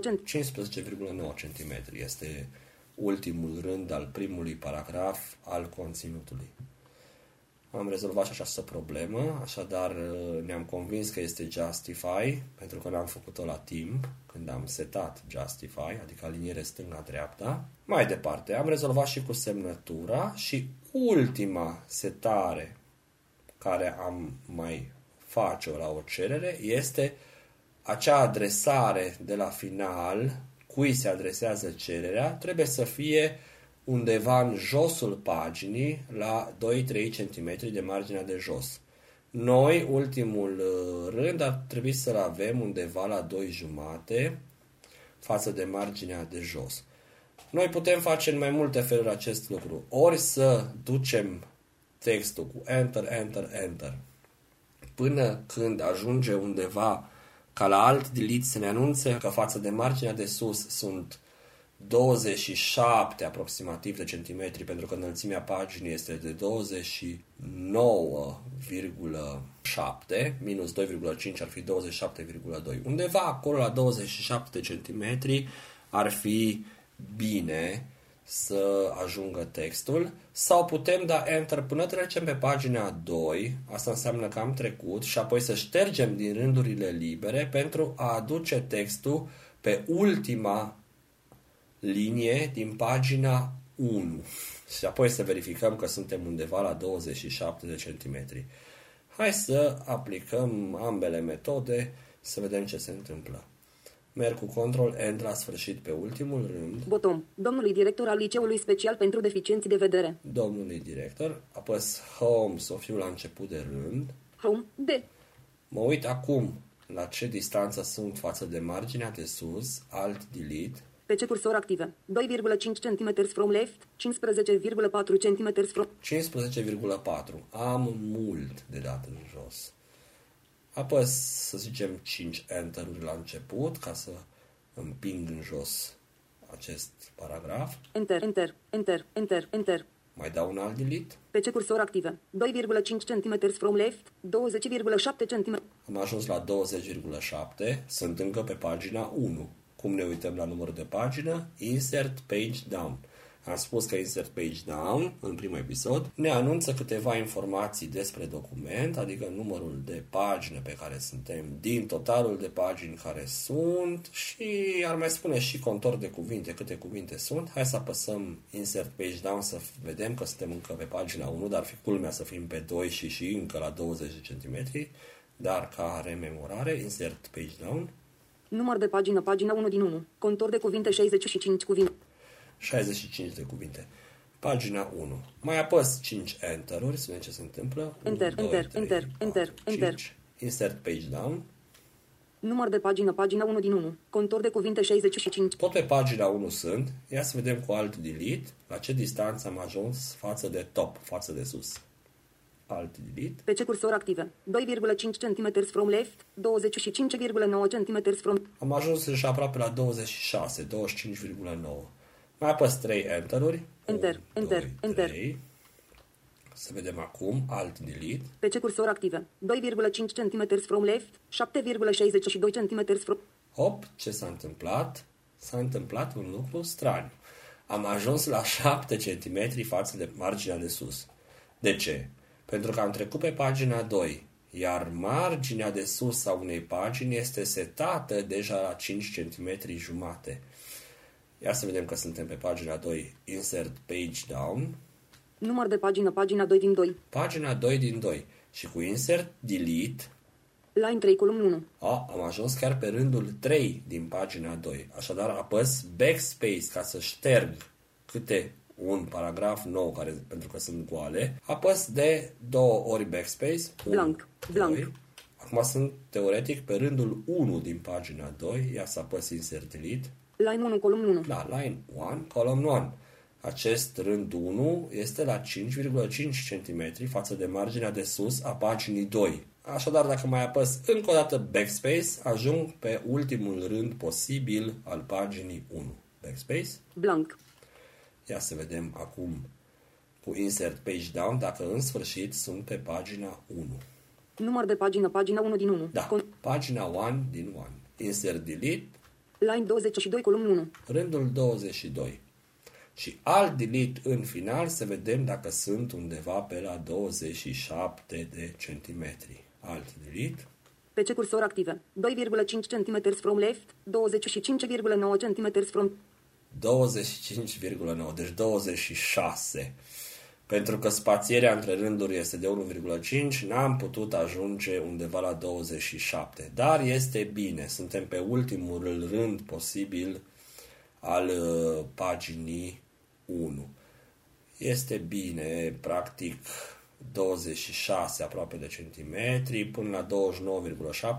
cm. 15,9 cm este ultimul rând al primului paragraf al conținutului. Am rezolvat și această problemă, așadar ne-am convins că este Justify, pentru că n-am făcut-o la timp, când am setat Justify, adică aliniere stânga-dreapta. Mai departe, am rezolvat și cu semnătura și ultima setare care am mai face-o la o cerere este acea adresare de la final, cui se adresează cererea, trebuie să fie undeva în josul paginii, la 2-3 cm de marginea de jos. Noi, ultimul uh, rând, ar trebui să-l avem undeva la 2 jumate față de marginea de jos. Noi putem face în mai multe feluri acest lucru. Ori să ducem textul cu Enter, Enter, Enter până când ajunge undeva ca la alt delete să ne anunțe că față de marginea de sus sunt 27 aproximativ de centimetri, pentru că înălțimea paginii este de 29,7, minus 2,5 ar fi 27,2. Undeva acolo la 27 de centimetri ar fi bine să ajungă textul sau putem da Enter până trecem pe pagina 2, asta înseamnă că am trecut și apoi să ștergem din rândurile libere pentru a aduce textul pe ultima linie din pagina 1 și apoi să verificăm că suntem undeva la 27 de centimetri. Hai să aplicăm ambele metode să vedem ce se întâmplă. Merg cu control End la sfârșit pe ultimul rând, Bottom. Domnului director al Liceului Special pentru Deficienți de Vedere. domnului director, apăs Home să o fiu la început de rând, Home. D. mă uit acum la ce distanță sunt față de marginea de sus, Alt Delete, PC cursor active. 2,5 cm from left, 15,4 cm from... 15,4. Am mult de dat în jos. Apăs, să zicem, 5 enter-uri la început ca să împing în jos acest paragraf. Enter, enter, enter, enter, enter. Mai dau un alt delete. PC cursor active. 2,5 cm from left, 20,7 cm. Am ajuns la 20,7. Sunt încă pe pagina 1. Cum ne uităm la numărul de pagină? Insert page down. Am spus că insert page down în primul episod ne anunță câteva informații despre document, adică numărul de pagină pe care suntem, din totalul de pagini care sunt și ar mai spune și contor de cuvinte, câte cuvinte sunt. Hai să apăsăm insert page down să vedem că suntem încă pe pagina 1, dar fi culmea să fim pe 2 și și încă la 20 de centimetri. Dar ca rememorare, insert page down, Număr de pagină, pagina 1 din 1. Contor de cuvinte 65 cuvinte. 65 de cuvinte. Pagina 1. Mai apăs 5 enter-uri, să vedem ce se întâmplă. 1, Enter, 2, enter, 3, enter, 4, enter, 5. enter. Insert page down. Număr de pagină, pagina 1 din 1. Contor de cuvinte 65. Tot pe pagina 1 sunt. Ia să vedem cu alt delete la ce distanță am ajuns față de top, față de sus. Alt delete. PC cursor active. 2,5 cm from left, 25,9 cm from... Am ajuns deja aproape la 26, 25,9. Mai apăs 3 enter-uri. Enter, 1, enter, 2, enter. 3. Să vedem acum alt delete. PC cursor active. 2,5 cm from left, 7,62 cm from... Hop, ce s-a întâmplat? S-a întâmplat un lucru straniu. Am ajuns la 7 cm față de marginea de sus. De ce? Pentru că am trecut pe pagina 2, iar marginea de sus a unei pagini este setată deja la 5 cm jumate. Ia să vedem că suntem pe pagina 2, insert page down, Număr de pagină, pagina 2 din 2. pagina 2 din 2 și cu insert delete Line 3, column 1. A, am ajuns chiar pe rândul 3 din pagina 2. Așadar, apăs backspace ca să șterg câte un paragraf nou, care, pentru că sunt goale. Apăs de două ori backspace. unu, Blank, blank. doi. Acum sunt teoretic pe rândul 1 din pagina 2. Ia să apăs insert delete. Line 1, column 1. La line 1, column 1. Acest rând 1 este la 5,5 cm față de marginea de sus a paginii 2. Așadar, dacă mai apăs încă o dată backspace, ajung pe ultimul rând posibil al paginii 1. Backspace. Blank. Ia să vedem acum cu insert page down dacă în sfârșit sunt pe pagina 1. Număr de pagină, pagina 1 din 1. Da, Con- pagina 1 din 1. Insert delete, Line 22, column 1. rândul 22. Și alt delete în final să vedem dacă sunt undeva pe la 27 de centimetri. Alt delete. PC cursor active. 2,5 cm from left, 25,9 cm from... 25,9, deci 26. Pentru că spațierea între rânduri este de 1,5, n-am putut ajunge undeva la 27. Dar este bine, suntem pe ultimul rând posibil al uh, paginii 1. Este bine, practic 26 aproape de centimetri până la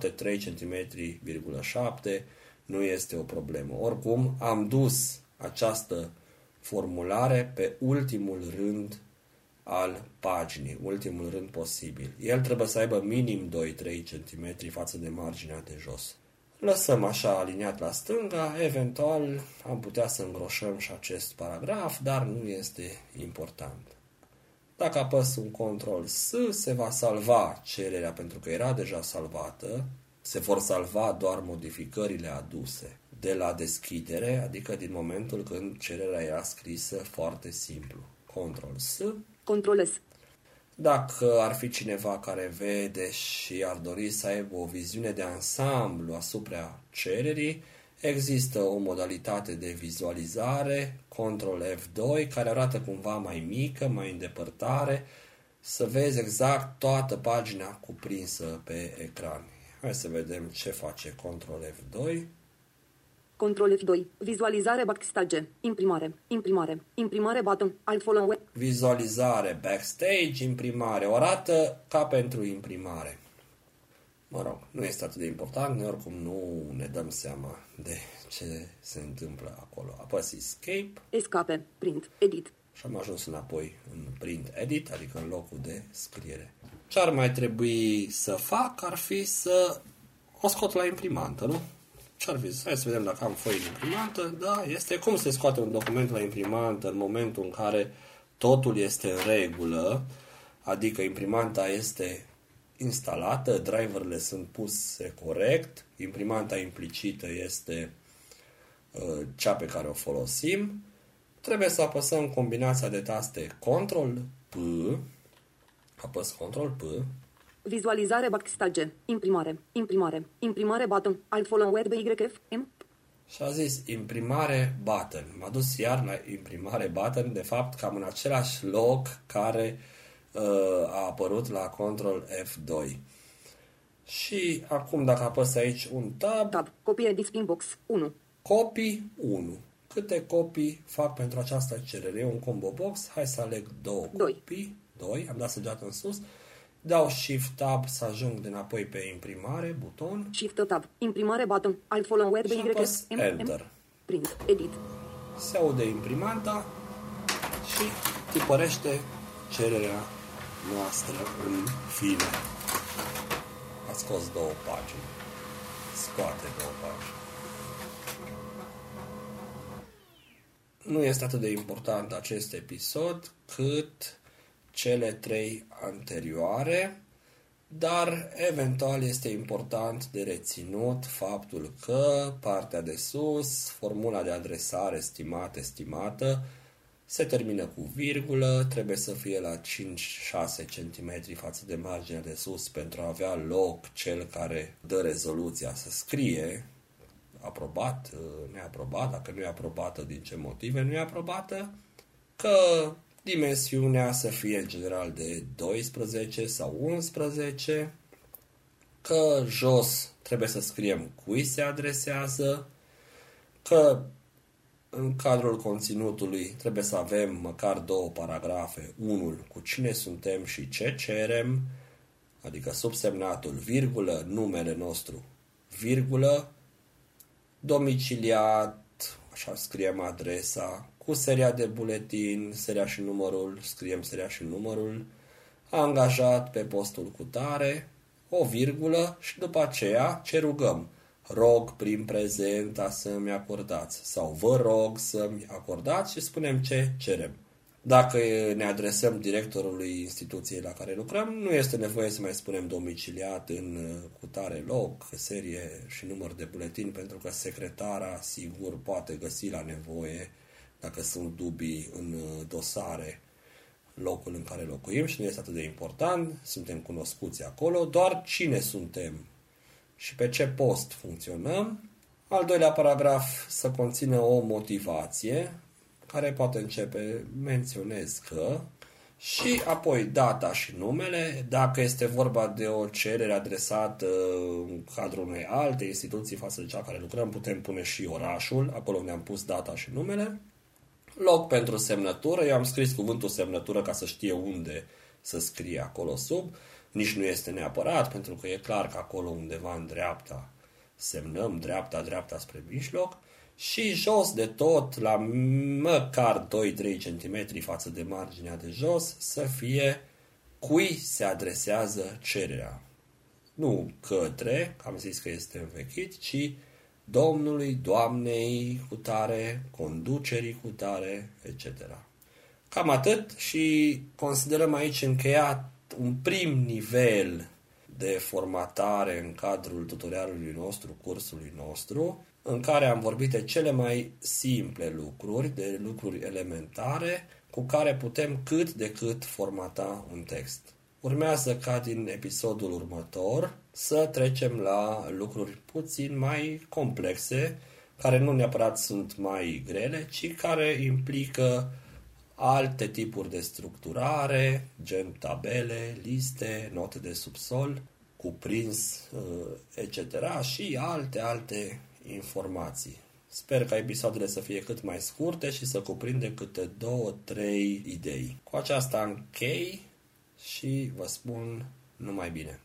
29,7, 3 cm,7 nu este o problemă. Oricum, am dus această formulare pe ultimul rând al paginii, ultimul rând posibil. El trebuie să aibă minim 2-3 cm față de marginea de jos. Lăsăm așa aliniat la stânga, eventual am putea să îngroșăm și acest paragraf, dar nu este important. Dacă apăs un control S, se va salva cererea pentru că era deja salvată, se vor salva doar modificările aduse de la deschidere, adică din momentul când cererea era scrisă foarte simplu. Control S, Control S. dacă ar fi cineva care vede și ar dori să aibă o viziune de ansamblu asupra cererii, există o modalitate de vizualizare, Ctrl F2, care arată cumva mai mică, mai îndepărtare, să vezi exact toată pagina cuprinsă pe ecran. Hai să vedem ce face Ctrl F2. Control F2. Vizualizare backstage. Imprimare. Imprimare. Imprimare button. Alt follow. Vizualizare backstage, imprimare. O rată ca pentru imprimare. Mă rog, nu este atât de important, noi oricum nu ne dăm seama de ce se întâmplă acolo. Apăs Escape Escape. Print. Edit. și am ajuns înapoi în print edit, adică în locul de scriere. Ce ar mai trebui să fac ar fi să o scot la imprimantă, nu? Ce ar fi? Hai să vedem dacă am foi în imprimantă. Da, este cum se scoate un document la imprimantă în momentul în care totul este în regulă, adică imprimanta este instalată, driverele sunt puse corect, imprimanta implicită este uh, cea pe care o folosim, trebuie să apăsăm combinația de taste Ctrl P, apăs Ctrl P, Vizualizare backstage. Imprimare. Imprimare. Imprimare button. Alt follow. BYF. M. și a zis imprimare button. M-a dus iar la imprimare button, de fapt cam în același loc care uh, a apărut la Ctrl F2. Și acum dacă apăs aici un tab, Tab. Copie display box. 1. Copii 1. Câte copii fac pentru această cerere? E un combo box. Hai să aleg două Doi. copii. 2. Am dat săgeată în sus. Dau Shift Tab să ajung de înapoi pe imprimare, buton. Shift tab. Imprimare button. Alt follow. Și BYF. apăs M. Enter. M. Print. Edit. Se aude imprimanta și tipărește cererea noastră în fine. A scos două pagini. Scoate două pagini. Nu este atât de important acest episod cât cele trei anterioare, dar eventual este important de reținut faptul că partea de sus, formula de adresare stimat estimată, se termină cu virgulă, trebuie să fie la 5-6 cm față de marginea de sus pentru a avea loc cel care dă rezoluția să scrie aprobat, neaprobat, dacă nu e aprobată, din ce motive nu e aprobată, că dimensiunea să fie în general de 12 sau 11, că jos trebuie să scriem cui se adresează, că în cadrul conținutului trebuie să avem măcar două paragrafe, unul cu cine suntem și ce cerem, adică subsemnatul, virgulă, numele nostru, virgulă, domiciliat, așa scriem adresa, cu seria de buletin, seria și numărul, scriem seria și numărul, angajat pe postul cu tare, o virgulă și după aceea ce rugăm? Rog prin prezenta să-mi acordați sau vă rog să-mi acordați și spunem ce cerem. Dacă ne adresăm directorului instituției la care lucrăm, nu este nevoie să mai spunem domiciliat în uh, cutare loc, serie și număr de buletin, pentru că secretara sigur poate găsi la nevoie, dacă sunt dubii în uh, dosare, locul în care locuim și nu este atât de important, suntem cunoscuți acolo, doar cine suntem și pe ce post funcționăm. Al doilea paragraf să conțină o motivație, care poate începe, menționez că, și apoi data și numele, dacă este vorba de o cerere adresată în cadrul unei alte instituții față de cea care lucrăm, putem pune și orașul, acolo unde am pus data și numele. Loc pentru semnătură, eu am scris cuvântul semnătură ca să știe unde să scrie acolo sub, nici nu este neapărat, pentru că e clar că acolo undeva în dreapta semnăm dreapta, dreapta spre mijloc. Și jos de tot, la măcar 2-3 cm față de marginea de jos, să fie cui se adresează cererea. Nu către, că am zis că este învechit, ci domnului, doamnei cu tare, conducerii cu tare, etc. Cam atât și considerăm aici încheiat un prim nivel de formatare în cadrul tutorialului nostru, cursului nostru, în care am vorbit de cele mai simple lucruri, de lucruri elementare, cu care putem cât de cât formata un text. Urmează ca din episodul următor să trecem la lucruri puțin mai complexe, care nu neapărat sunt mai grele, ci care implică alte tipuri de structurare, gen tabele, liste, note de subsol, cuprins, etc. și alte, alte informații. Sper ca episoadele să fie cât mai scurte și să cuprinde câte două, trei idei. Cu aceasta închei și vă spun numai bine.